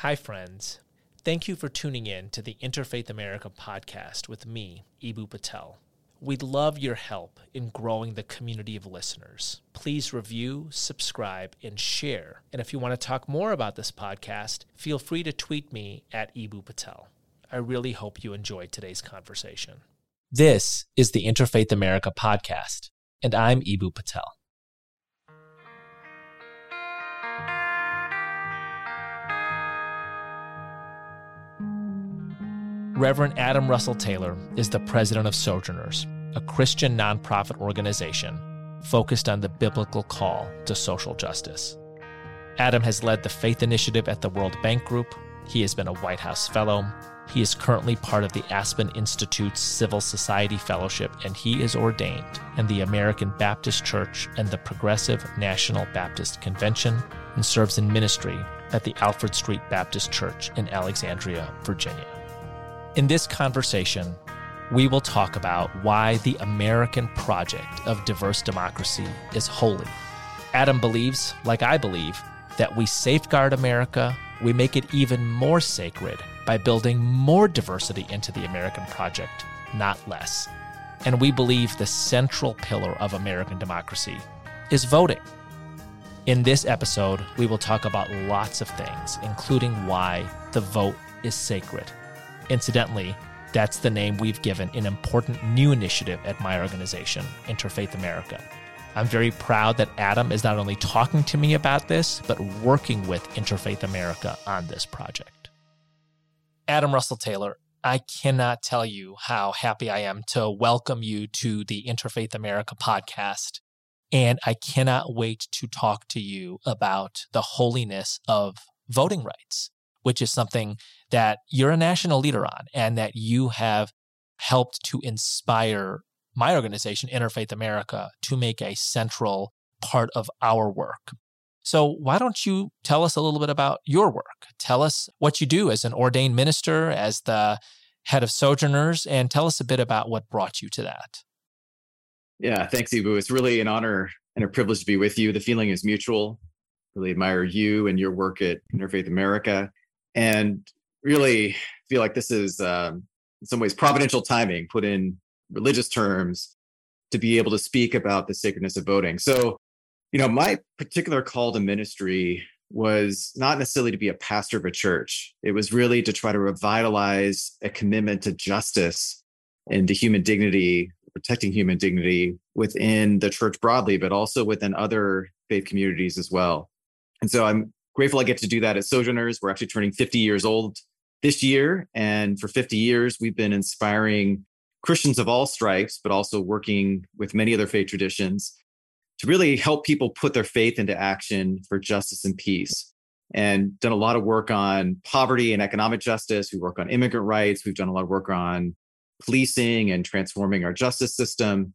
Hi, friends. Thank you for tuning in to the Interfaith America podcast with me, Eboo Patel. We'd love your help in growing the community of listeners. Please review, subscribe, and share. And if you want to talk more about this podcast, feel free to tweet me at Eboo Patel. I really hope you enjoyed today's conversation. This is the Interfaith America podcast, and I'm Eboo Patel. Reverend Adam Russell Taylor is the president of Sojourners, a Christian nonprofit organization focused on the biblical call to social justice. Adam has led the Faith Initiative at the World Bank Group. He has been a White House Fellow. He is currently part of the Aspen Institute's Civil Society Fellowship, and he is ordained in the American Baptist Church and the Progressive National Baptist Convention and serves in ministry at the Alfred Street Baptist Church in Alexandria, Virginia. In this conversation, we will talk about why the American project of diverse democracy is holy. Adam believes, like I believe, that we safeguard America, we make it even more sacred by building more diversity into the American project, not less. And we believe the central pillar of American democracy is voting. In this episode, we will talk about lots of things, including why the vote is sacred. Incidentally, that's the name we've given an important new initiative at my organization, Interfaith America. I'm very proud that Adam is not only talking to me about this, but working with Interfaith America on this project. Adam Russell Taylor, I cannot tell you how happy I am to welcome you to the Interfaith America podcast. And I cannot wait to talk to you about the holiness of voting rights which is something that you're a national leader on and that you have helped to inspire my organization, Interfaith America, to make a central part of our work. So, why don't you tell us a little bit about your work? Tell us what you do as an ordained minister, as the head of Sojourners, and tell us a bit about what brought you to that. Yeah, thanks, Eboo. It's really an honor and a privilege to be with you. The feeling is mutual. Really admire you and your work at Interfaith America and really feel like this is um, in some ways providential timing put in religious terms to be able to speak about the sacredness of voting. So you know my particular call to ministry was not necessarily to be a pastor of a church. It was really to try to revitalize a commitment to justice and to human dignity protecting human dignity within the church broadly but also within other faith communities as well. And so i'm grateful I get to do that at Sojourners. We're actually turning 50 years old this year. And for 50 years, we've been inspiring Christians of all stripes, but also working with many other faith traditions to really help people put their faith into action for justice and peace. And done a lot of work on poverty and economic justice. We work on immigrant rights. We've done a lot of work on policing and transforming our justice system.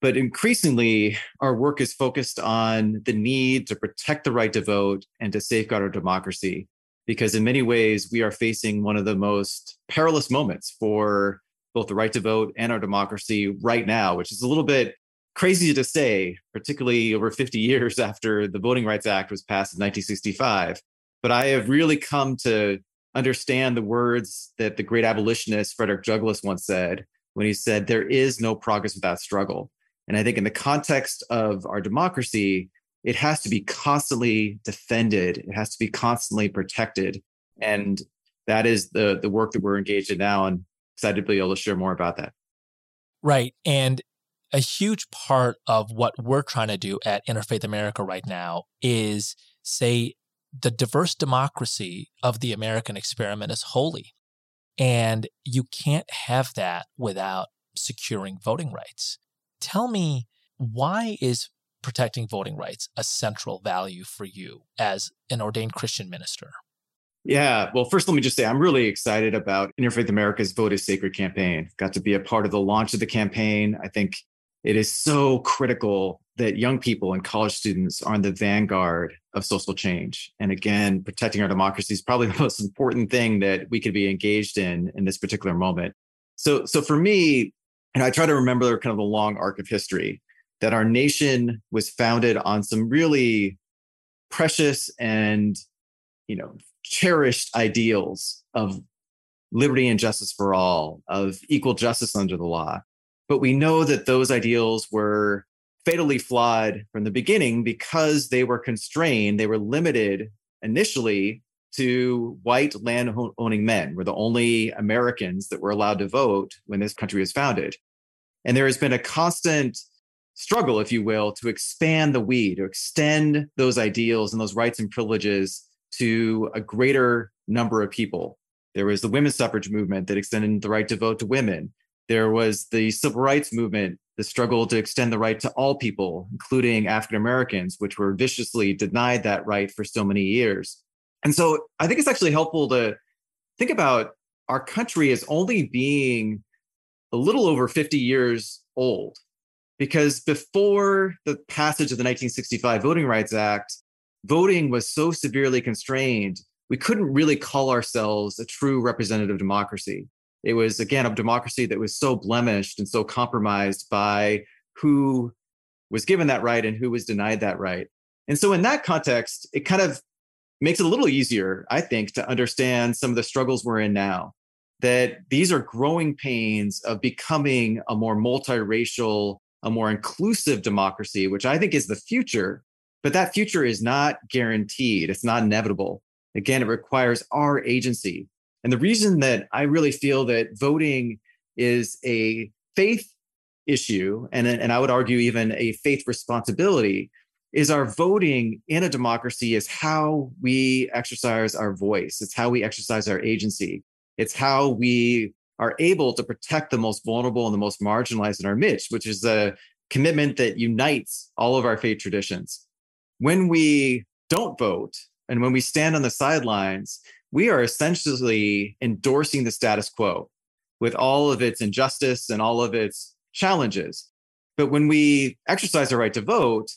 But increasingly, our work is focused on the need to protect the right to vote and to safeguard our democracy. Because in many ways, we are facing one of the most perilous moments for both the right to vote and our democracy right now, which is a little bit crazy to say, particularly over 50 years after the Voting Rights Act was passed in 1965. But I have really come to understand the words that the great abolitionist Frederick Douglass once said when he said, There is no progress without struggle. And I think in the context of our democracy, it has to be constantly defended. It has to be constantly protected. And that is the the work that we're engaged in now and excited to be able to share more about that. Right. And a huge part of what we're trying to do at Interfaith America right now is say the diverse democracy of the American experiment is holy. And you can't have that without securing voting rights. Tell me, why is protecting voting rights a central value for you as an ordained Christian minister? Yeah, well, first, let me just say I'm really excited about Interfaith America's Vote is Sacred campaign. Got to be a part of the launch of the campaign. I think it is so critical that young people and college students are in the vanguard of social change. And again, protecting our democracy is probably the most important thing that we could be engaged in in this particular moment. So, so for me, and I try to remember kind of the long arc of history that our nation was founded on some really precious and you know cherished ideals of liberty and justice for all, of equal justice under the law. But we know that those ideals were fatally flawed from the beginning because they were constrained, they were limited initially to white land owning men. We're the only Americans that were allowed to vote when this country was founded. And there has been a constant struggle, if you will, to expand the we, to extend those ideals and those rights and privileges to a greater number of people. There was the women's suffrage movement that extended the right to vote to women. There was the civil rights movement, the struggle to extend the right to all people, including African Americans, which were viciously denied that right for so many years. And so I think it's actually helpful to think about our country as only being a little over 50 years old. Because before the passage of the 1965 Voting Rights Act, voting was so severely constrained, we couldn't really call ourselves a true representative democracy. It was, again, a democracy that was so blemished and so compromised by who was given that right and who was denied that right. And so, in that context, it kind of makes it a little easier, I think, to understand some of the struggles we're in now. That these are growing pains of becoming a more multiracial, a more inclusive democracy, which I think is the future. But that future is not guaranteed, it's not inevitable. Again, it requires our agency. And the reason that I really feel that voting is a faith issue, and, and I would argue even a faith responsibility, is our voting in a democracy is how we exercise our voice. It's how we exercise our agency. It's how we are able to protect the most vulnerable and the most marginalized in our midst, which is a commitment that unites all of our faith traditions. When we don't vote and when we stand on the sidelines, we are essentially endorsing the status quo with all of its injustice and all of its challenges. But when we exercise our right to vote,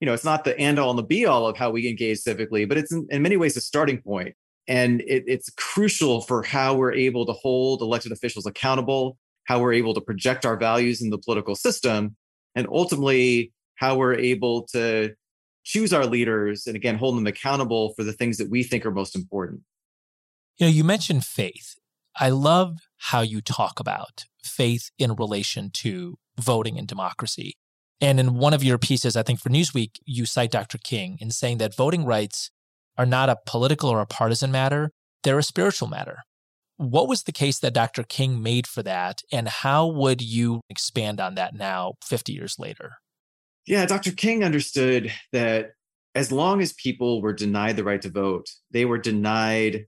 you know, it's not the end all and the be all of how we engage civically, but it's in, in many ways a starting point. And it, it's crucial for how we're able to hold elected officials accountable, how we're able to project our values in the political system, and ultimately how we're able to choose our leaders and again hold them accountable for the things that we think are most important. You know, you mentioned faith. I love how you talk about faith in relation to voting and democracy. And in one of your pieces, I think for Newsweek, you cite Dr. King in saying that voting rights are not a political or a partisan matter, they're a spiritual matter. What was the case that Dr. King made for that? And how would you expand on that now, 50 years later? Yeah, Dr. King understood that as long as people were denied the right to vote, they were denied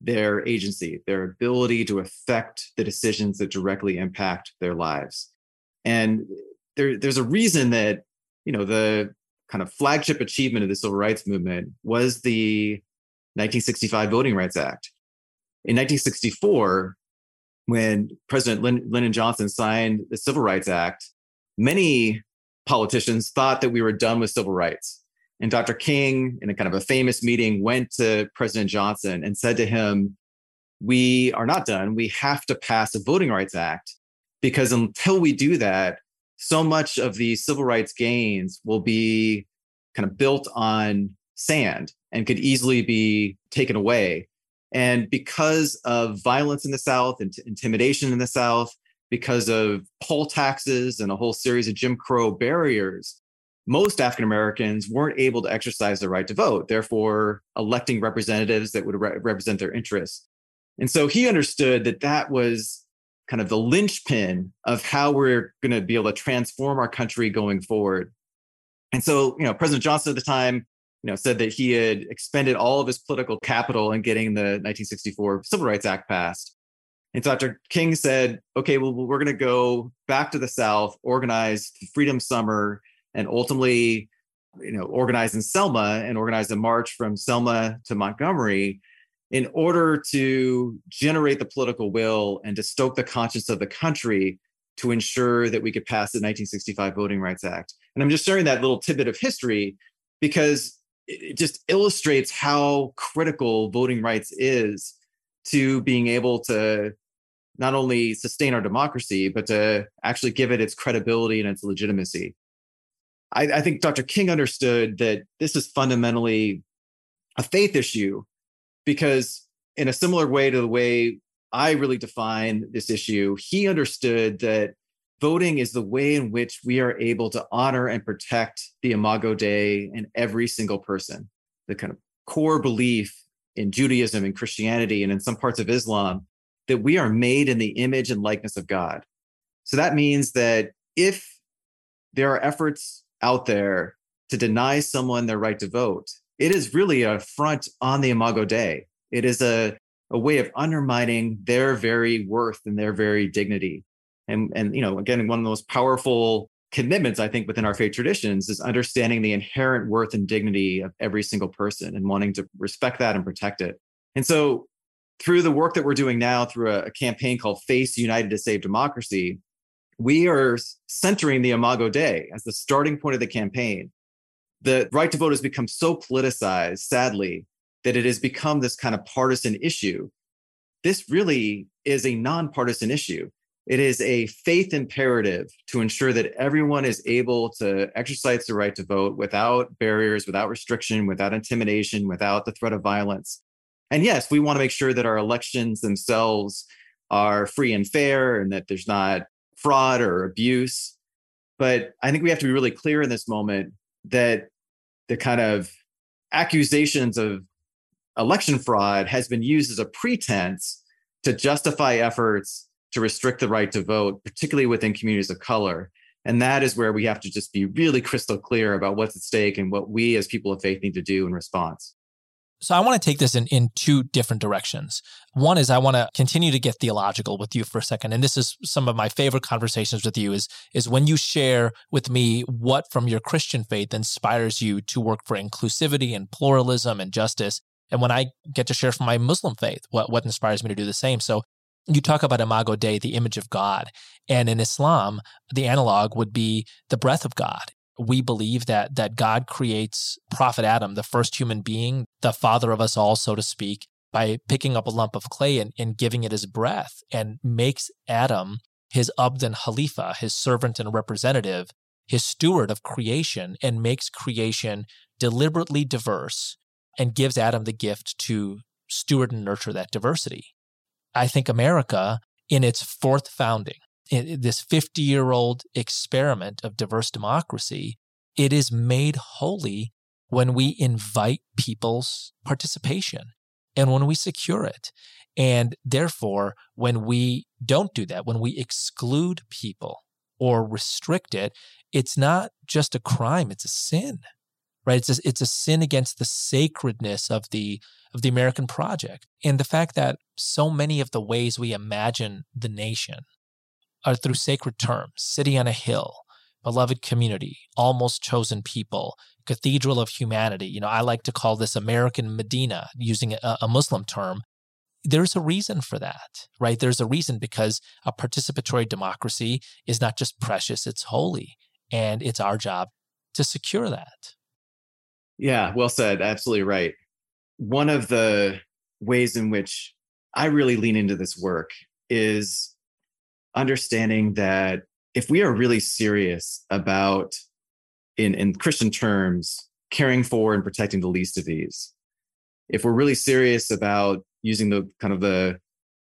their agency, their ability to affect the decisions that directly impact their lives. And there, there's a reason that you know the kind of flagship achievement of the civil rights movement was the 1965 Voting Rights Act. In 1964, when President Lyndon Johnson signed the Civil Rights Act, many politicians thought that we were done with civil rights. And Dr. King, in a kind of a famous meeting, went to President Johnson and said to him, We are not done. We have to pass a Voting Rights Act because until we do that, so much of the civil rights gains will be kind of built on sand and could easily be taken away. And because of violence in the South and intimidation in the South, because of poll taxes and a whole series of Jim Crow barriers, most African Americans weren't able to exercise their right to vote, therefore, electing representatives that would re- represent their interests. And so he understood that that was kind of the linchpin of how we're going to be able to transform our country going forward. And so, you know, President Johnson at the time, you know, said that he had expended all of his political capital in getting the 1964 Civil Rights Act passed. And so Dr. King said, okay, well, we're going to go back to the South, organize Freedom Summer, and ultimately, you know, organize in Selma and organize a march from Selma to Montgomery in order to generate the political will and to stoke the conscience of the country to ensure that we could pass the 1965 Voting Rights Act. And I'm just sharing that little tidbit of history because it just illustrates how critical voting rights is to being able to not only sustain our democracy, but to actually give it its credibility and its legitimacy. I, I think Dr. King understood that this is fundamentally a faith issue because in a similar way to the way I really define this issue, he understood that voting is the way in which we are able to honor and protect the Imago Dei in every single person. The kind of core belief in Judaism and Christianity and in some parts of Islam that we are made in the image and likeness of God. So that means that if there are efforts out there to deny someone their right to vote, it is really a front on the Imago Dei. It is a, a way of undermining their very worth and their very dignity. And, and, you know, again, one of the most powerful commitments, I think, within our faith traditions is understanding the inherent worth and dignity of every single person and wanting to respect that and protect it. And so, through the work that we're doing now, through a, campaign called Faith United to Save Democracy, we are centering the Imago Dei as the starting point of the campaign. The right to vote has become so politicized, sadly, that it has become this kind of partisan issue. This really is a nonpartisan issue. It is a faith imperative to ensure that everyone is able to exercise the right to vote without barriers, without restriction, without intimidation, without the threat of violence. And yes, we want to make sure that our elections themselves are free and fair and that there's not fraud or abuse. But I think we have to be really clear in this moment that the kind of accusations of election fraud has been used as a pretense to justify efforts to restrict the right to vote, particularly within communities of color. And that is where we have to just be really crystal clear about what's at stake and what we as people of faith need to do in response. So I want to take this in, in two different directions. One is I want to continue to get theological with you for a second. And this is some of my favorite conversations with you is, is when you share with me what from your Christian faith inspires you to work for inclusivity and pluralism and justice. And when I get to share from my Muslim faith, what, what inspires me to do the same. So you talk about Imago Dei, the image of God. And in Islam, the analog would be the breath of God we believe that that God creates Prophet Adam, the first human being, the father of us all, so to speak, by picking up a lump of clay and, and giving it his breath and makes Adam his abd and khalifa, his servant and representative, his steward of creation, and makes creation deliberately diverse and gives Adam the gift to steward and nurture that diversity. I think America, in its fourth founding, this 50 year old experiment of diverse democracy, it is made holy when we invite people's participation and when we secure it. And therefore, when we don't do that, when we exclude people or restrict it, it's not just a crime, it's a sin. Right? It's a, it's a sin against the sacredness of the of the American project. And the fact that so many of the ways we imagine the nation are through sacred terms city on a hill, beloved community, almost chosen people, cathedral of humanity. You know, I like to call this American Medina, using a, a Muslim term. There's a reason for that, right? There's a reason because a participatory democracy is not just precious, it's holy. And it's our job to secure that. Yeah, well said. Absolutely right. One of the ways in which I really lean into this work is understanding that if we are really serious about, in, in Christian terms, caring for and protecting the least of these, if we're really serious about using the kind of the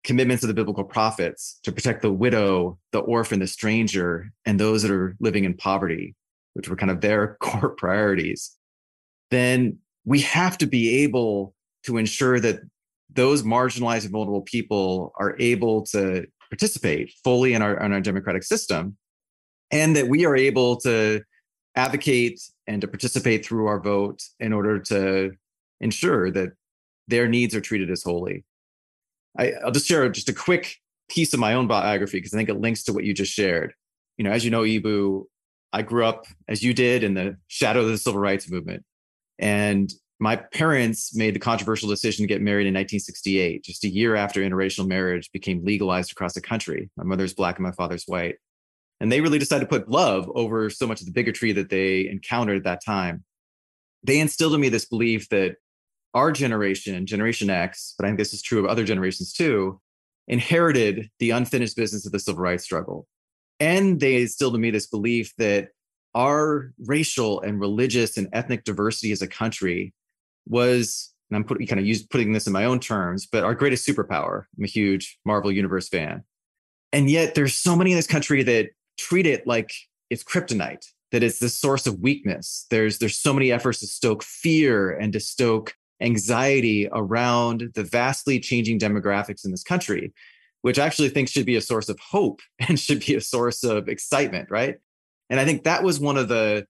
commitments of the biblical prophets to protect the widow, the orphan, the stranger, and those that are living in poverty, which were kind of their core priorities, then we have to be able to ensure that those marginalized and vulnerable people are able to participate fully in our, in our democratic system and that we are able to advocate and to participate through our vote in order to ensure that their needs are treated as holy. I, will just share just a quick piece of my own biography because I think it links to what you just shared. You know, as you know, Eboo, I grew up as you did in the shadow of the civil rights movement. And my parents made the controversial decision to get married in 1968, just a year after interracial marriage became legalized across the country. My mother's black and my father's white. And they really decided to put love over so much of the bigotry that they encountered at that time. They instilled in me this belief that our generation, Generation X, but I think this is true of other generations too, inherited the unfinished business of the civil rights struggle. And they instilled in me this belief that our racial and religious and ethnic diversity as a country was and I'm putting kind of use, putting this in my own terms, but our greatest superpower. I'm a huge Marvel Universe fan. And yet there's so many in this country that treat it like it's kryptonite, that it's the source of weakness. There's there's so many efforts to stoke fear and to stoke anxiety around the vastly changing demographics in this country, which I actually think should be a source of hope and should be a source of excitement, right? And I think that was one of the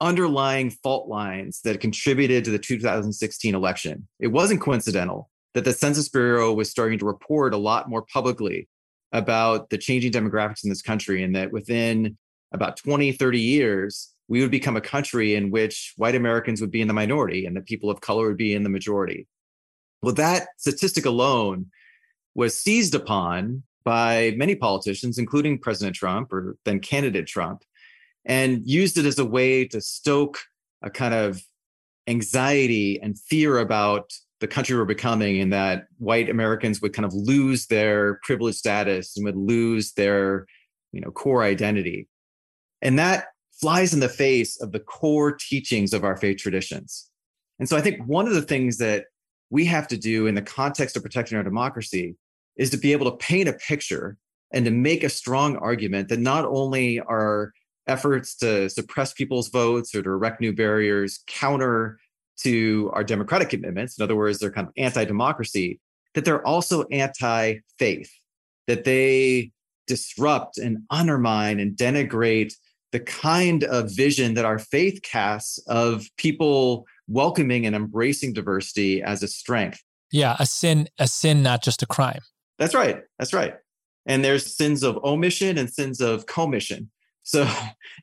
underlying fault lines that contributed to the 2016 election. It wasn't coincidental that the Census Bureau was starting to report a lot more publicly about the changing demographics in this country and that within about 20, 30 years, we would become a country in which white Americans would be in the minority and that people of color would be in the majority. Well, that statistic alone was seized upon by many politicians, including President Trump or then candidate Trump, and used it as a way to stoke a kind of anxiety and fear about the country we're becoming and that white Americans would kind of lose their privileged status and would lose their, you know, core identity. And that flies in the face of the core teachings of our faith traditions. And so I think one of the things that we have to do in the context of protecting our democracy is to be able to paint a picture and to make a strong argument that not only are efforts to suppress people's votes or to erect new barriers counter to our democratic commitments, in other words, they're kind of anti democracy, that they're also anti faith, that they disrupt and undermine and denigrate the kind of vision that our faith casts of people welcoming and embracing diversity as a strength. Yeah, a sin, a sin, not just a crime. That's right. That's right. And there's sins of omission and sins of commission. So,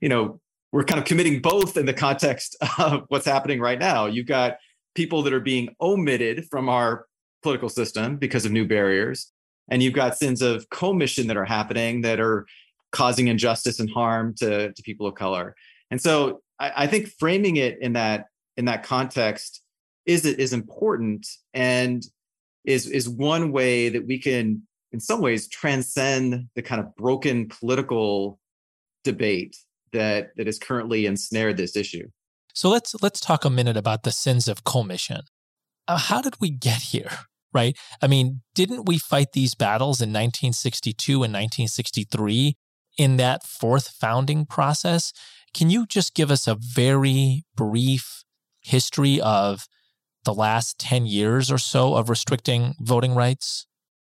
you know, we're kind of committing both in the context of what's happening right now. You've got people that are being omitted from our political system because of new barriers. And you've got sins of commission that are happening that are causing injustice and harm to, to people of color. And so I, I think framing it in that in that context is is important and is is one way that we can in some ways transcend the kind of broken political debate that that is currently ensnared this issue. So let's let's talk a minute about the sins of commission. Uh, how did we get here? Right? I mean, didn't we fight these battles in 1962 and 1963 in that fourth founding process? Can you just give us a very brief history of the last 10 years or so of restricting voting rights?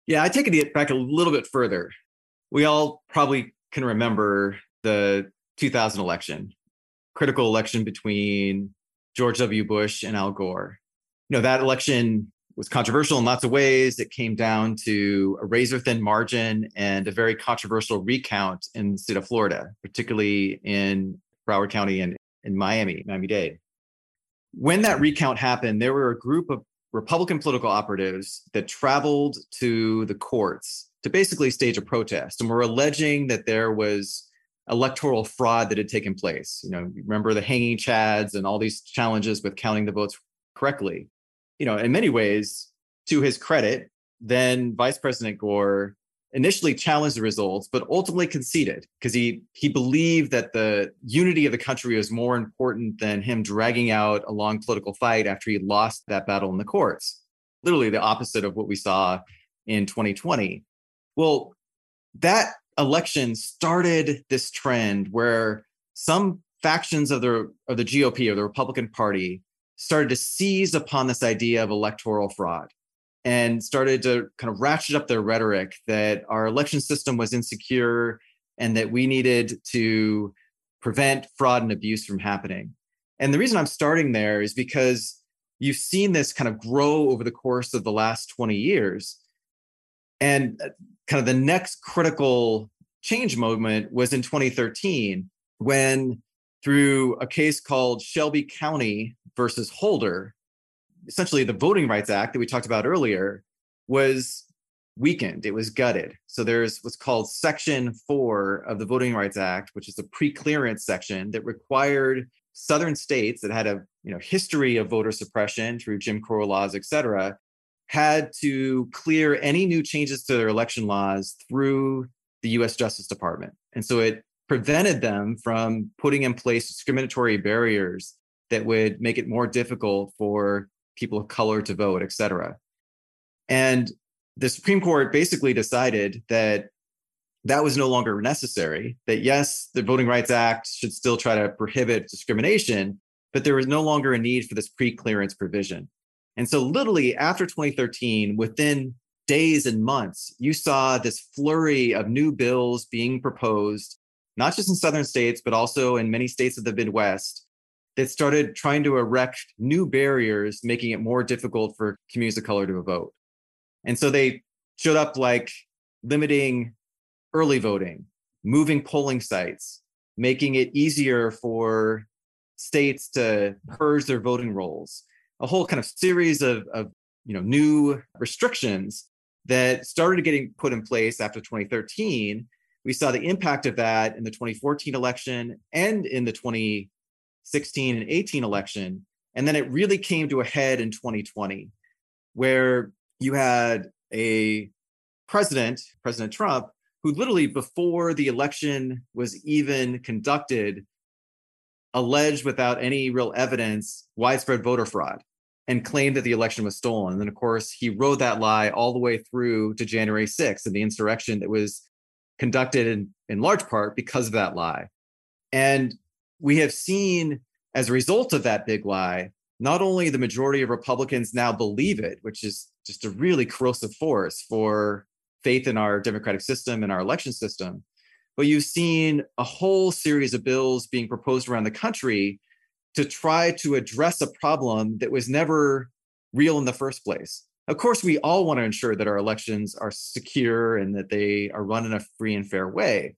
Yeah, I take it back a little bit further. We all probably can remember the 2000 election, critical election between George W. Bush and Al Gore. You know, that election was controversial in lots of ways. It came down to a razor thin margin and a very controversial recount in the state of Florida, particularly in Broward County and in Miami, Miami Dade. When that recount happened, there were a group of Republican political operatives that traveled to the courts to basically stage a protest and were alleging that there was electoral fraud that had taken place. You know, remember the hanging chads and all these challenges with counting the votes correctly. You know, in many ways, to his credit, then Vice President Gore initially challenged the results, but ultimately conceded because he he believed that the unity of the country was more important than him dragging out a long political fight after he lost that battle in the courts. Literally the opposite of what we saw in 2020. Well, that election started this trend where some factions of the of the GOP or the Republican Party started to seize upon this idea of electoral fraud and started to kind of ratchet up their rhetoric that our election system was insecure and that we needed to prevent fraud and abuse from happening. And the reason I'm starting there is because you've seen this kind of grow over the course of the last 20 years. And uh, kind of the next critical change moment was in 2013 when through a case called Shelby County versus Holder, essentially the Voting Rights Act that we talked about earlier was weakened. It was gutted. So there's what's called Section 4 of the Voting Rights Act, which is the pre-clearance section that required southern states that had a you know history of voter suppression through Jim Crow laws, et cetera, had to clear any new changes to their election laws through the US Justice Department. And so it prevented them from putting in place discriminatory barriers that would make it more difficult for people of color to vote, et cetera. And the Supreme Court basically decided that that was no longer necessary, that yes, the Voting Rights Act should still try to prohibit discrimination, but there was no longer a need for this pre clearance provision. And so, literally, after 2013, within days and months, you saw this flurry of new bills being proposed, not just in southern states, but also in many states of the Midwest, that started trying to erect new barriers, making it more difficult for communities of color to vote. And so they showed up like limiting early voting, moving polling sites, making it easier for states to purge their voting rolls, a whole kind of series of, of you know new restrictions that started getting put in place after 2013. We saw the impact of that in the 2014 election and in the 2016 and 18 election. And then it really came to a head in 2020, where you had a president, President Trump, who literally before the election was even conducted, alleged without any real evidence widespread voter fraud and claimed that the election was stolen. And then, of course, he rode that lie all the way through to January 6th and the insurrection that was conducted in, in large part because of that lie. And we have seen, as a result of that big lie, not only the majority of Republicans now believe it, which is just a really corrosive force for faith in our democratic system and our election system, but you've seen a whole series of bills being proposed around the country to try to address a problem that was never real in the first place. Of course, we all want to ensure that our elections are secure and that they are run in a free and fair way.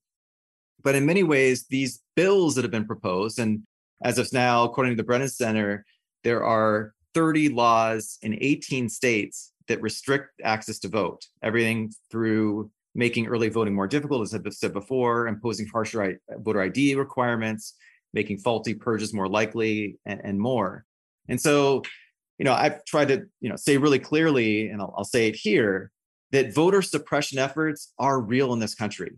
But in many ways, these bills that have been proposed, and as of now, according to the Brennan Center, there are 30 laws in 18 states that restrict access to vote, everything through making early voting more difficult, as I've said before, imposing harsher voter ID requirements, making faulty purges more likely, and, and more. And so, you know, I've tried to, you know, say really clearly, and I'll, I'll say it here, that voter suppression efforts are real in this country.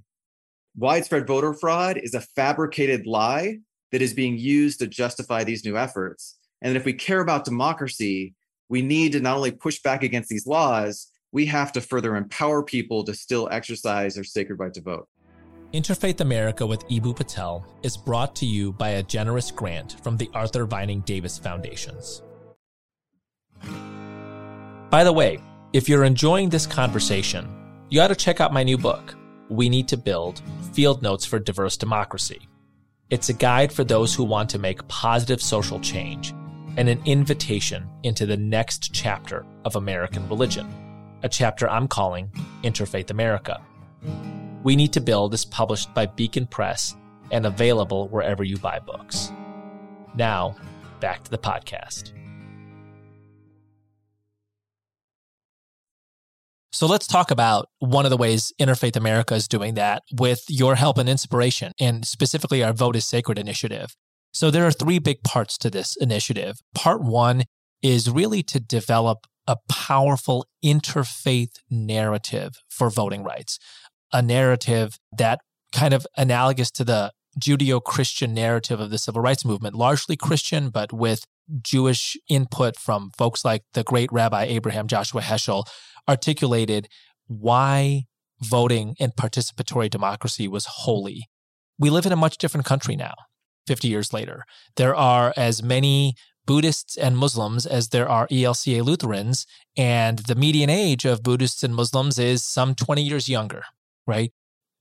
Widespread voter fraud is a fabricated lie that is being used to justify these new efforts. And if we care about democracy, we need to not only push back against these laws, we have to further empower people to still exercise their sacred right to vote. Interfaith America with Eboo Patel is brought to you by a generous grant from the Arthur Vining Davis Foundations. By the way, if you're enjoying this conversation, you ought to check out my new book, We Need to Build Field Notes for Diverse Democracy. It's a guide for those who want to make positive social change and an invitation into the next chapter of American religion, a chapter I'm calling Interfaith America. We Need to Build is published by Beacon Press and available wherever you buy books. Now, back to the podcast. So let's talk about one of the ways Interfaith America is doing that with your help and inspiration, and specifically our Vote is Sacred initiative. So there are three big parts to this initiative. Part one is really to develop a powerful interfaith narrative for voting rights a narrative that kind of analogous to the Judeo Christian narrative of the civil rights movement, largely Christian, but with Jewish input from folks like the great Rabbi Abraham Joshua Heschel, articulated why voting and participatory democracy was holy. We live in a much different country now, 50 years later. There are as many Buddhists and Muslims as there are ELCA Lutherans, and the median age of Buddhists and Muslims is some 20 years younger right?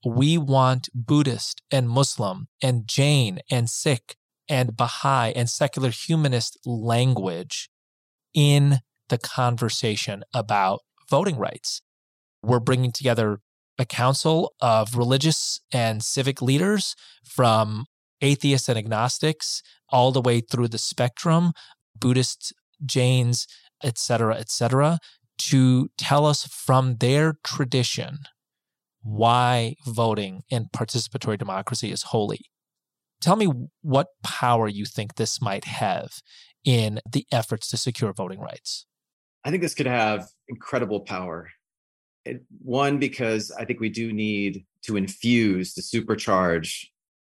We want Buddhist and Muslim and Jain and Sikh and Baha'i and secular humanist language in the conversation about voting rights. We're bringing together a council of religious and civic leaders from atheists and agnostics all the way through the spectrum, Buddhists, Jains, etc., etc., to tell us from their tradition why voting in participatory democracy is holy. Tell me what power you think this might have in the efforts to secure voting rights. I think this could have incredible power. It, one, because I think we do need to infuse, to supercharge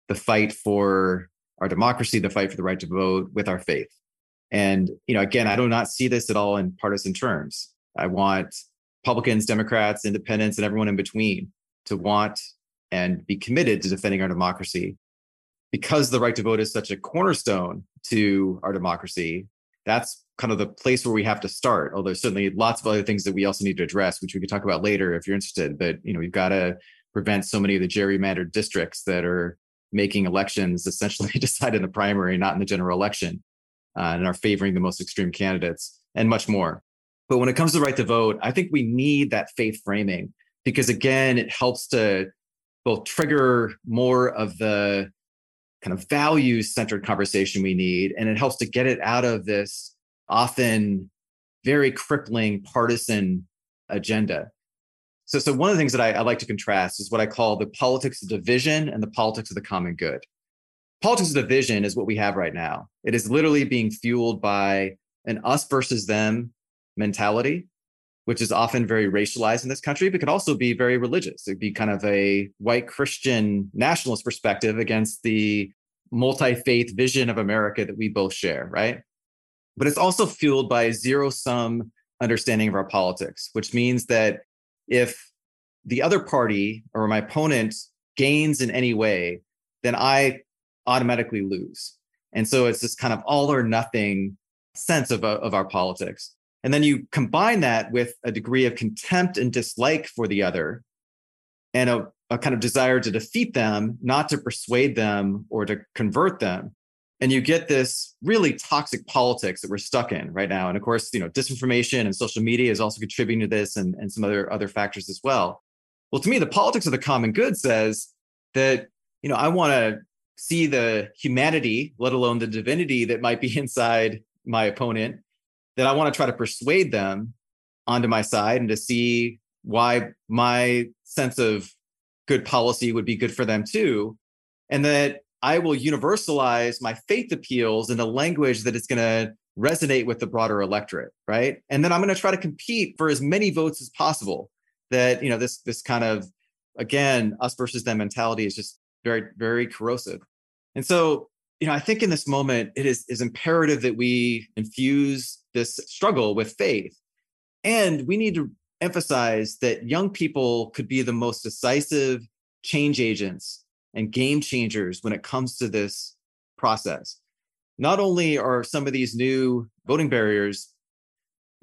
the fight for our democracy, the fight for the right to vote with our faith. And, you know, again, I do not see this at all in partisan terms. I want Republicans, Democrats, independents, and everyone in between to want and be committed to defending our democracy. Because the right to vote is such a cornerstone to our democracy, that's kind of the place where we have to start. Although certainly lots of other things that we also need to address, which we could talk about later if you're interested. But you know, we've got to prevent so many of the gerrymandered districts that are making elections essentially decided in the primary, not in the general election uh, and are favoring the most extreme candidates and much more. But when it comes to the right to vote, I think we need that faith framing because, again, it helps to both trigger more of the kind of values centered conversation we need, and it helps to get it out of this often very crippling partisan agenda. So, so one of the things that I, I like to contrast is what I call the politics of division and the politics of the common good politics of division is what we have right now. It is literally being fueled by an us versus them mentality, which is often very racialized in this country, but could also be very religious. It'd be kind of a white Christian nationalist perspective against the multi faith vision of America that we both share, right? But it's also fueled by a zero sum understanding of our politics, which means that if the other party or my opponent gains in any way, then I automatically lose. And so it's this kind of all or nothing sense of, of our politics. And then you combine that with a degree of contempt and dislike for the other and a, a kind of desire to defeat them, not to persuade them or to convert them. And you get this really toxic politics that we're stuck in right now. And of course, you know, disinformation and social media is also contributing to this and, and some other, other factors as well. Well, to me, the politics of the common good says that, you know, I want to see the humanity, let alone the divinity that might be inside my opponent, that I want to try to persuade them onto my side and to see why my sense of good policy would be good for them too. And that I will universalize my faith appeals in a language that is going to resonate with the broader electorate, right? And then I'm going to try to compete for as many votes as possible. That you know this this kind of again us versus them mentality is just very, very corrosive. And so, you know, I think in this moment, it is, is imperative that we infuse this struggle with faith. And we need to emphasize that young people could be the most decisive change agents and game changers when it comes to this process. Not only are some of these new voting barriers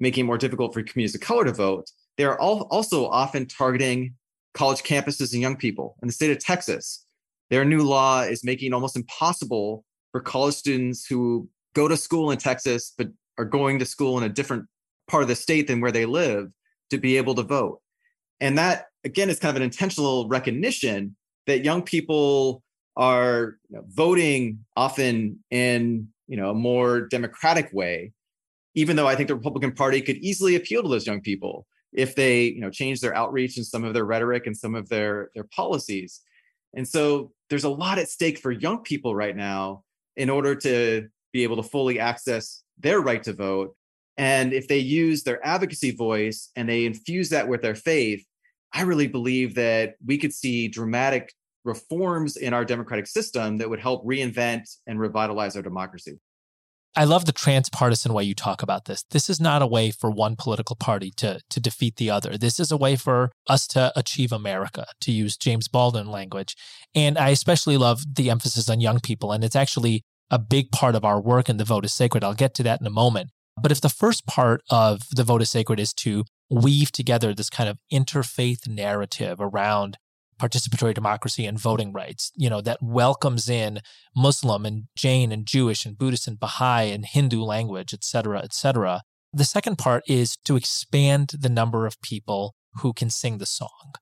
making it more difficult for communities of color to vote, they are also often targeting college campuses and young people. In the state of Texas, their new law is making it almost impossible for college students who go to school in Texas but are going to school in a different part of the state than where they live to be able to vote. And that again is kind of an intentional recognition that young people are you know, voting often in you know a more democratic way even though i think the republican party could easily appeal to those young people if they you know change their outreach and some of their rhetoric and some of their their policies and so there's a lot at stake for young people right now in order to be able to fully access their right to vote. And if they use their advocacy voice and they infuse that with their faith, I really believe that we could see dramatic reforms in our democratic system that would help reinvent and revitalize our democracy. I love the transpartisan way you talk about this. This is not a way for one political party to, to defeat the other. This is a way for us to achieve America, to use James Baldwin language. And I especially love the emphasis on young people. And it's actually a big part of our work and The Vote is Sacred. I'll get to that in a moment. But if the first part of The Vote is Sacred is to weave together this kind of interfaith narrative around participatory democracy and voting rights, you know, that welcomes in Muslim and Jain and Jewish and Buddhist and Baha'i and Hindu language, et cetera, et cetera. The second part is to expand the number of people who can sing the song.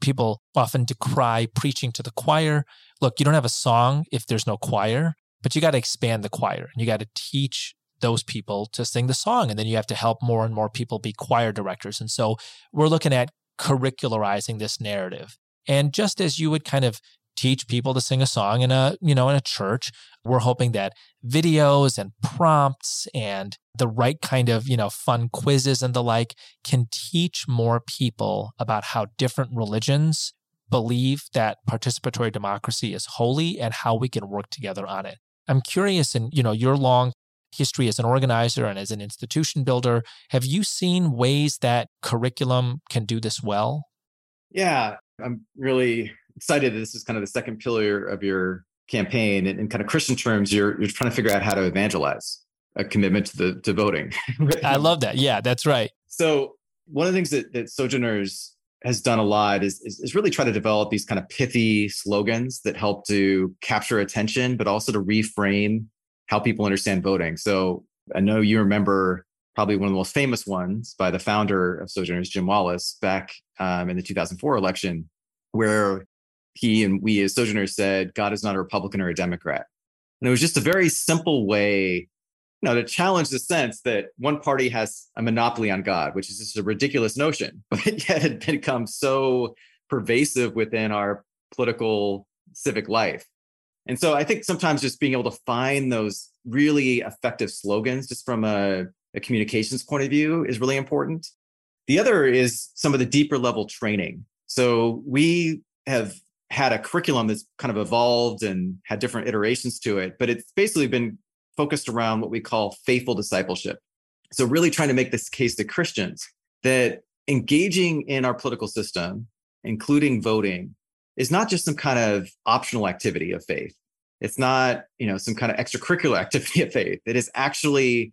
People often decry preaching to the choir. Look, you don't have a song if there's no choir, but you got to expand the choir and you got to teach those people to sing the song. And then you have to help more and more people be choir directors. And so we're looking at curricularizing this narrative and just as you would kind of teach people to sing a song in a, you know, in a church, we're hoping that videos and prompts and the right kind of, you know, fun quizzes and the like can teach more people about how different religions believe that participatory democracy is holy and how we can work together on it. I'm curious in, you know, your long history as an organizer and as an institution builder. Have you seen ways that curriculum can do this well? Yeah, I'm really excited. That this is kind of the second pillar of your campaign. In, in kind of Christian terms, you're you're trying to figure out how to evangelize a commitment to the to voting. I love that. Yeah, that's right. So one of the things that, that Sojourners has done a lot is, is, is really try to develop these kind of pithy slogans that help to capture attention, but also to reframe how people understand voting. So I know you remember probably one of the most famous ones by the founder of Sojourners, Jim Wallis, back um, in the 2004 election, where he and we as Sojourners said, God is not a Republican or a Democrat. And it was just a very simple way you know, to challenge the sense that one party has a monopoly on God, which is just a ridiculous notion, but yet it becomes so pervasive within our political civic life. And so I think sometimes just being able to find those really effective slogans just from a, a communications point of view is really important. The other is some of the deeper level training. So we have had a curriculum that's kind of evolved and had different iterations to it, but it's basically been focused around what we call faithful discipleship. So, really trying to make this case to Christians that engaging in our political system, including voting, is not just some kind of optional activity of faith. It's not, you know, some kind of extracurricular activity of faith. It is actually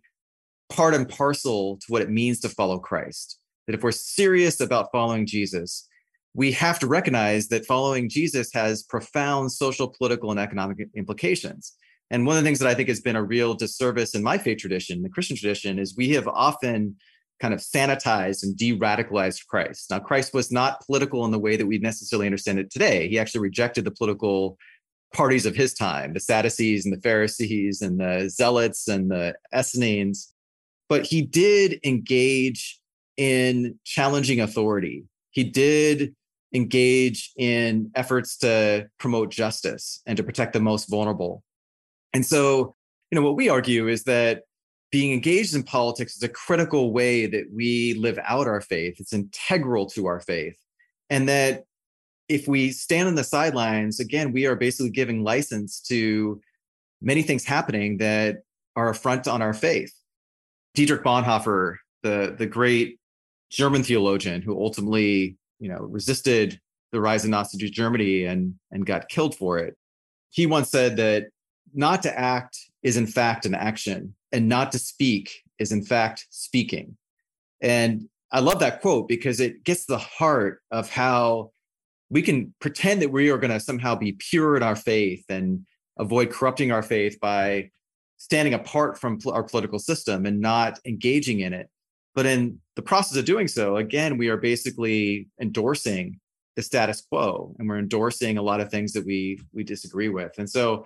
part and parcel to what it means to follow Christ. That if we're serious about following Jesus, we have to recognize that following Jesus has profound social, political, and economic implications. And one of the things that I think has been a real disservice in my faith tradition, the Christian tradition, is we have often kind of sanitized and de radicalized Christ. Now, Christ was not political in the way that we necessarily understand it today. He actually rejected the political parties of his time, the Sadducees and the Pharisees and the Zealots and the Essenes. But he did engage in challenging authority. He did engage in efforts to promote justice and to protect the most vulnerable. And so, you know, what we argue is that being engaged in politics is a critical way that we live out our faith. It's integral to our faith. And that if we stand on the sidelines, again, we are basically giving license to many things happening that are a front on our faith. Dietrich Bonhoeffer, the, the great German theologian who ultimately, you know, resisted the rise of Nazi Germany and, and got killed for it. He once said that not to act is in fact an action, and not to speak is in fact speaking. And I love that quote because it gets the heart of how we can pretend that we are going to somehow be pure in our faith and avoid corrupting our faith by standing apart from our political system and not engaging in it. But in the process of doing so, again, we are basically endorsing the status quo and we're endorsing a lot of things that we we disagree with. And so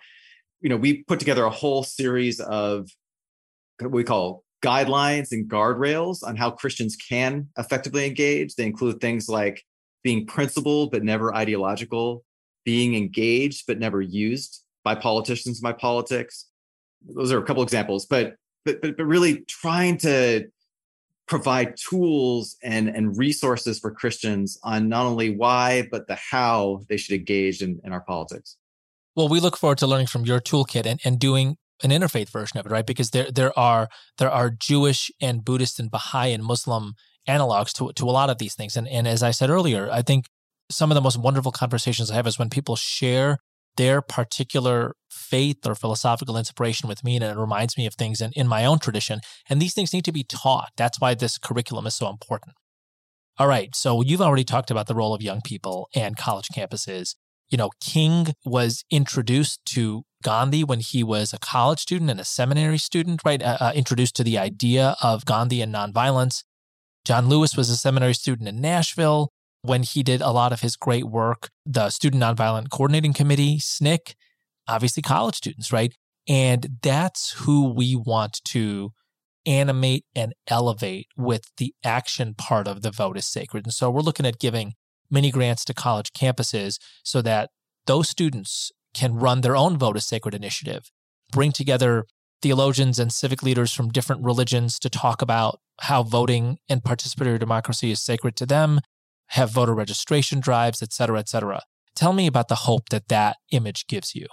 you know, we put together a whole series of we call guidelines and guardrails on how Christians can effectively engage. They include things like being principled but never ideological, being engaged but never used by politicians by politics. Those are a couple examples, but but but, but really trying to provide tools and and resources for Christians on not only why but the how they should engage in, in our politics. Well, we look forward to learning from your toolkit and, and doing an interfaith version of it, right? Because there there are there are Jewish and Buddhist and Baha'i and Muslim analogs to to a lot of these things. And and as I said earlier, I think some of the most wonderful conversations I have is when people share their particular faith or philosophical inspiration with me and it reminds me of things in, in my own tradition. And these things need to be taught. That's why this curriculum is so important. All right. So you've already talked about the role of young people and college campuses you know, King was introduced to Gandhi when he was a college student and a seminary student, right? Uh, uh, introduced to the idea of Gandhi and nonviolence. John Lewis was a seminary student in Nashville when he did a lot of his great work. The Student Nonviolent Coordinating Committee, SNCC, obviously college students, right? And that's who we want to animate and elevate with the action part of the vote is sacred. And so we're looking at giving mini grants to college campuses so that those students can run their own Vote is Sacred initiative, bring together theologians and civic leaders from different religions to talk about how voting and participatory democracy is sacred to them, have voter registration drives, et cetera, et cetera. Tell me about the hope that that image gives you.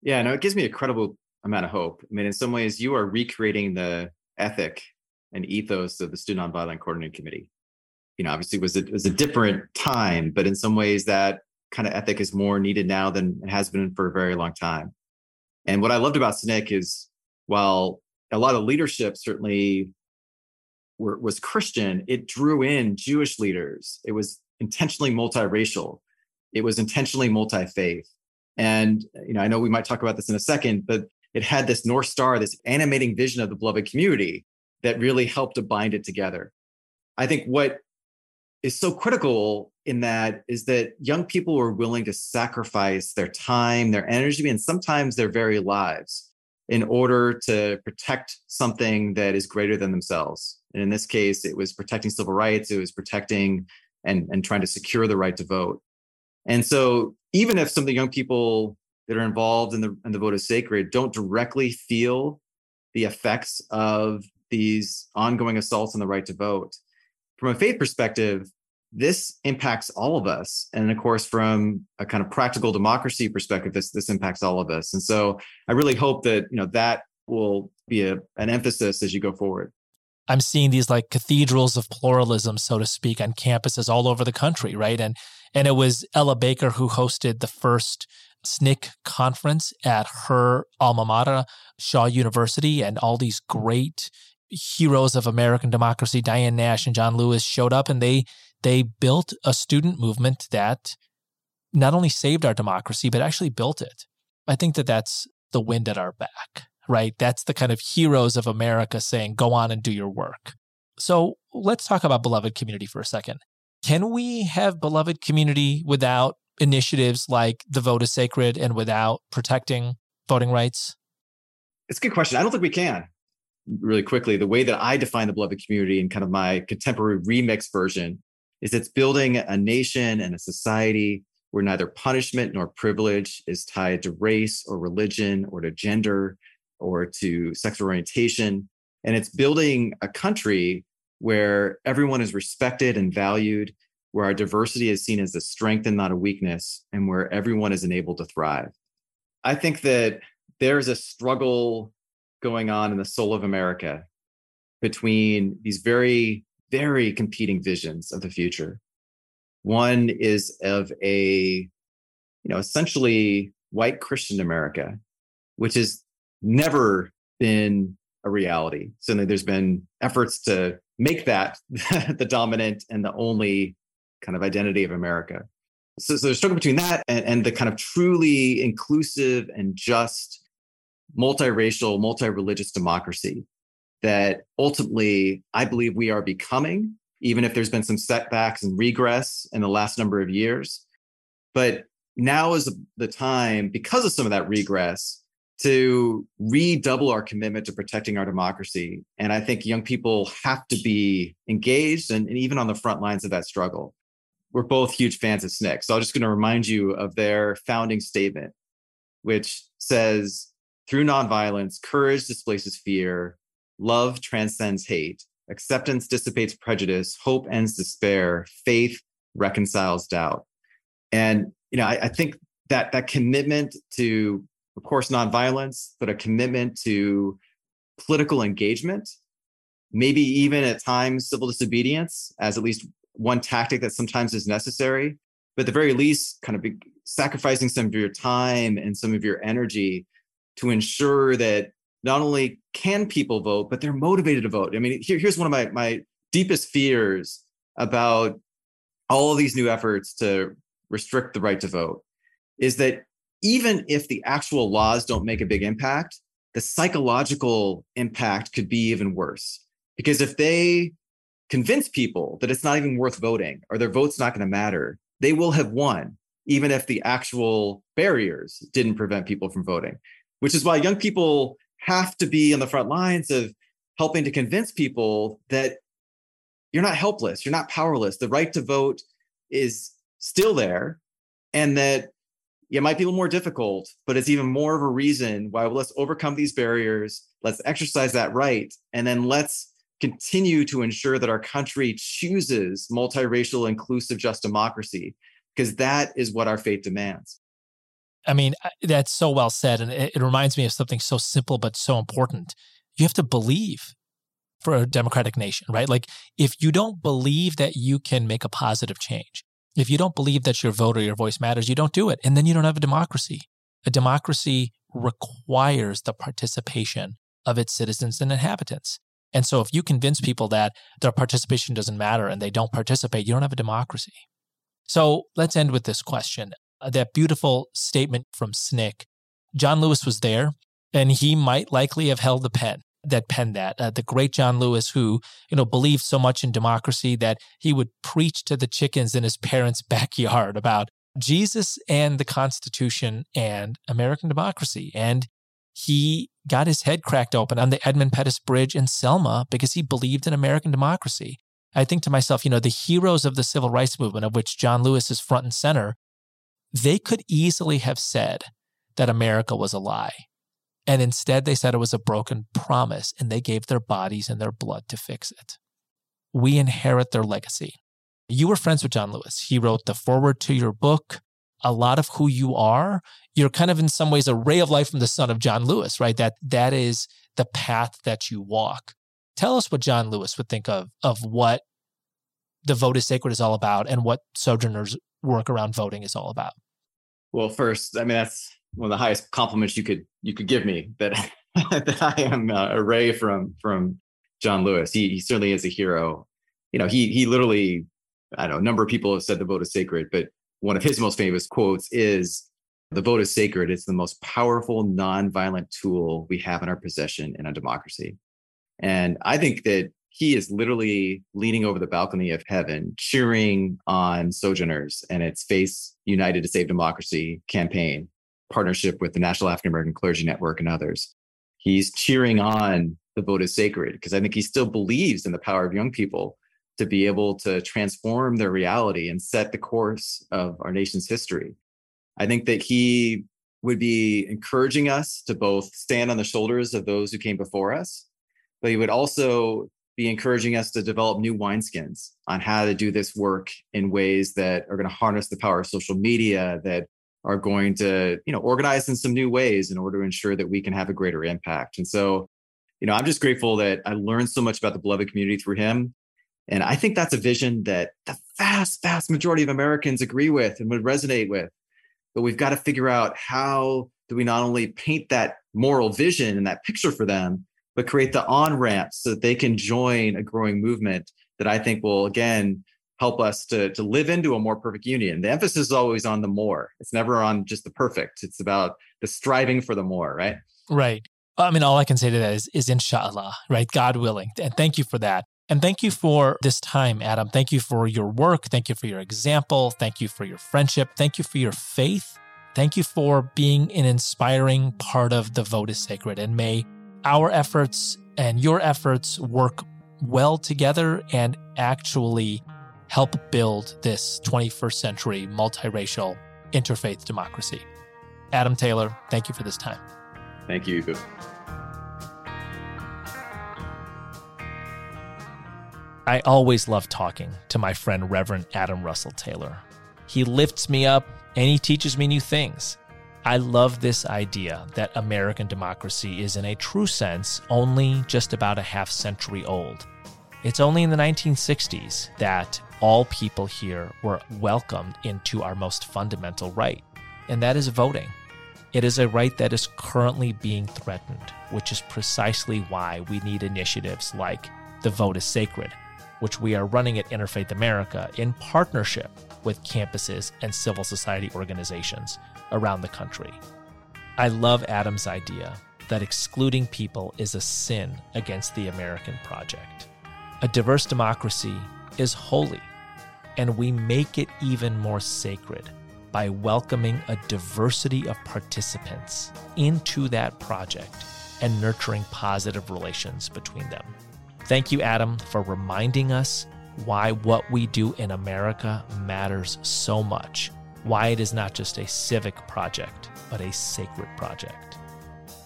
Yeah, no, it gives me a credible amount of hope. I mean, in some ways, you are recreating the ethic and ethos of the Student Nonviolent Coordinating Committee. You know, obviously, it was a, it was a different time, but in some ways, that kind of ethic is more needed now than it has been for a very long time. And what I loved about SNCC is while a lot of leadership certainly were, was Christian, it drew in Jewish leaders. It was intentionally multiracial. It was intentionally multi-faith. And you know, I know we might talk about this in a second, but it had this north star, this animating vision of the beloved community that really helped to bind it together. I think what is so critical in that is that young people were willing to sacrifice their time, their energy, and sometimes their very lives in order to protect something that is greater than themselves. And in this case, it was protecting civil rights, it was protecting and, and trying to secure the right to vote. And so, even if some of the young people that are involved in the, in the vote is sacred don't directly feel the effects of these ongoing assaults on the right to vote, from a faith perspective, this impacts all of us. And of course, from a kind of practical democracy perspective, this this impacts all of us. And so I really hope that you know that will be a, an emphasis as you go forward. I'm seeing these like cathedrals of pluralism, so to speak, on campuses all over the country, right? And and it was Ella Baker who hosted the first SNCC conference at her alma mater, Shaw University, and all these great heroes of American democracy, Diane Nash and John Lewis, showed up and they they built a student movement that not only saved our democracy, but actually built it. I think that that's the wind at our back, right? That's the kind of heroes of America saying, go on and do your work. So let's talk about beloved community for a second. Can we have beloved community without initiatives like the vote is sacred and without protecting voting rights? It's a good question. I don't think we can. Really quickly, the way that I define the beloved community in kind of my contemporary remix version is it's building a nation and a society where neither punishment nor privilege is tied to race or religion or to gender or to sexual orientation. And it's building a country where everyone is respected and valued, where our diversity is seen as a strength and not a weakness, and where everyone is enabled to thrive. I think that there's a struggle going on in the soul of America between these very very competing visions of the future. One is of a, you know, essentially white Christian America, which has never been a reality. So there's been efforts to make that the dominant and the only kind of identity of America. So, so there's struggle between that and, and the kind of truly inclusive and just multiracial, multi-religious democracy that ultimately I believe we are becoming, even if there's been some setbacks and regress in the last number of years. But now is the time, because of some of that regress, to redouble our commitment to protecting our democracy. And I think young people have to be engaged and, and even on the front lines of that struggle. We're both huge fans of SNCC. So I'm just going to remind you of their founding statement, which says, through nonviolence, courage displaces fear, Love transcends hate. Acceptance dissipates prejudice. Hope ends despair. Faith reconciles doubt. And you know, I, I think that that commitment to, of course, nonviolence, but a commitment to political engagement, maybe even at times civil disobedience, as at least one tactic that sometimes is necessary. But at the very least, kind of sacrificing some of your time and some of your energy to ensure that not only can people vote, but they're motivated to vote. I mean, here, here's one of my, my deepest fears about all of these new efforts to restrict the right to vote is that even if the actual laws don't make a big impact, the psychological impact could be even worse. Because if they convince people that it's not even worth voting or their vote's not going to matter, they will have won, even if the actual barriers didn't prevent people from voting. Which is why young people have to be on the front lines of helping to convince people that you're not helpless, you're not powerless. The right to vote is still there, and that it might be a little more difficult, but it's even more of a reason why let's overcome these barriers, let's exercise that right, and then let's continue to ensure that our country chooses multiracial, inclusive, just democracy, because that is what our faith demands. I mean, that's so well said. And it, it reminds me of something so simple but so important. You have to believe for a democratic nation, right? Like, if you don't believe that you can make a positive change, if you don't believe that your vote or your voice matters, you don't do it. And then you don't have a democracy. A democracy requires the participation of its citizens and inhabitants. And so if you convince people that their participation doesn't matter and they don't participate, you don't have a democracy. So let's end with this question. Uh, that beautiful statement from SNCC. John Lewis was there, and he might likely have held the pen that penned that. Uh, the great John Lewis, who you know believed so much in democracy that he would preach to the chickens in his parents' backyard about Jesus and the Constitution and American democracy. And he got his head cracked open on the Edmund Pettus Bridge in Selma because he believed in American democracy. I think to myself, you know, the heroes of the civil rights movement, of which John Lewis is front and center, they could easily have said that America was a lie. And instead, they said it was a broken promise, and they gave their bodies and their blood to fix it. We inherit their legacy. You were friends with John Lewis. He wrote the foreword to your book. A lot of who you are, you're kind of in some ways a ray of light from the son of John Lewis, right? That that is the path that you walk. Tell us what John Lewis would think of of what the vote is sacred is all about and what Sojourners work around voting is all about. Well, first, I mean that's one of the highest compliments you could you could give me that that I am uh, a ray from from John Lewis. He, he certainly is a hero. You know, he he literally I don't know a number of people have said the vote is sacred, but one of his most famous quotes is the vote is sacred. It's the most powerful nonviolent tool we have in our possession in a democracy. And I think that he is literally leaning over the balcony of heaven, cheering on Sojourners and its Faith United to Save Democracy campaign, partnership with the National African American Clergy Network and others. He's cheering on the vote is sacred because I think he still believes in the power of young people to be able to transform their reality and set the course of our nation's history. I think that he would be encouraging us to both stand on the shoulders of those who came before us, but he would also be encouraging us to develop new wineskins on how to do this work in ways that are going to harness the power of social media that are going to you know organize in some new ways in order to ensure that we can have a greater impact. And so you know i'm just grateful that i learned so much about the beloved community through him. And i think that's a vision that the vast vast majority of americans agree with and would resonate with. But we've got to figure out how do we not only paint that moral vision and that picture for them but create the on ramps so that they can join a growing movement that I think will again help us to, to live into a more perfect union. The emphasis is always on the more. It's never on just the perfect. It's about the striving for the more, right? Right. I mean, all I can say to that is, is inshallah, right? God willing. And thank you for that. And thank you for this time, Adam. Thank you for your work. Thank you for your example. Thank you for your friendship. Thank you for your faith. Thank you for being an inspiring part of the vote is sacred. And may our efforts and your efforts work well together and actually help build this 21st century multiracial interfaith democracy. Adam Taylor, thank you for this time. Thank you. I always love talking to my friend Reverend Adam Russell Taylor. He lifts me up and he teaches me new things. I love this idea that American democracy is, in a true sense, only just about a half century old. It's only in the 1960s that all people here were welcomed into our most fundamental right, and that is voting. It is a right that is currently being threatened, which is precisely why we need initiatives like The Vote is Sacred, which we are running at Interfaith America in partnership with campuses and civil society organizations around the country. I love Adam's idea that excluding people is a sin against the American project. A diverse democracy is holy, and we make it even more sacred by welcoming a diversity of participants into that project and nurturing positive relations between them. Thank you, Adam, for reminding us why what we do in America matters so much, why it is not just a civic project, but a sacred project.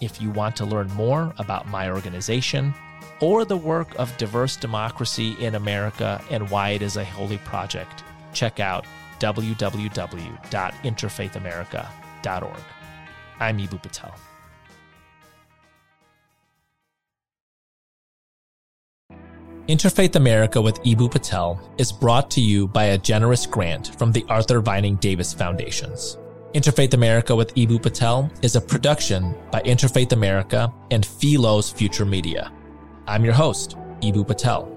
If you want to learn more about my organization or the work of diverse democracy in America and why it is a holy project, check out www.interfaithamerica.org. interfaithamerica.org. I'm Eboo Patel. Interfaith America with Eboo Patel is brought to you by a generous grant from the Arthur Vining Davis Foundations. Interfaith America with Eboo Patel is a production by Interfaith America and Philos Future Media. I'm your host, Eboo Patel.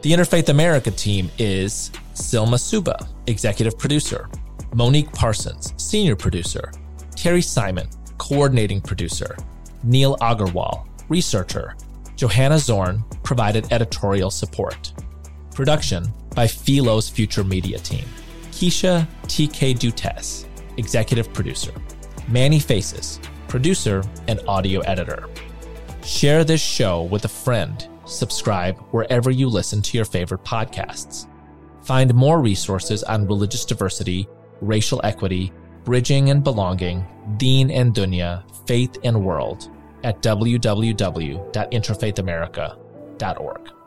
The Interfaith America team is Silma Suba, executive producer, Monique Parsons, senior producer, Terry Simon, coordinating producer, Neil Agarwal, researcher, Johanna Zorn provided editorial support. Production by Philo's Future Media Team. Keisha TK Dutes, executive producer. Manny Faces, producer and audio editor. Share this show with a friend. Subscribe wherever you listen to your favorite podcasts. Find more resources on religious diversity, racial equity, bridging and belonging, Deen and Dunya, faith and world at www.interfaithamerica.org.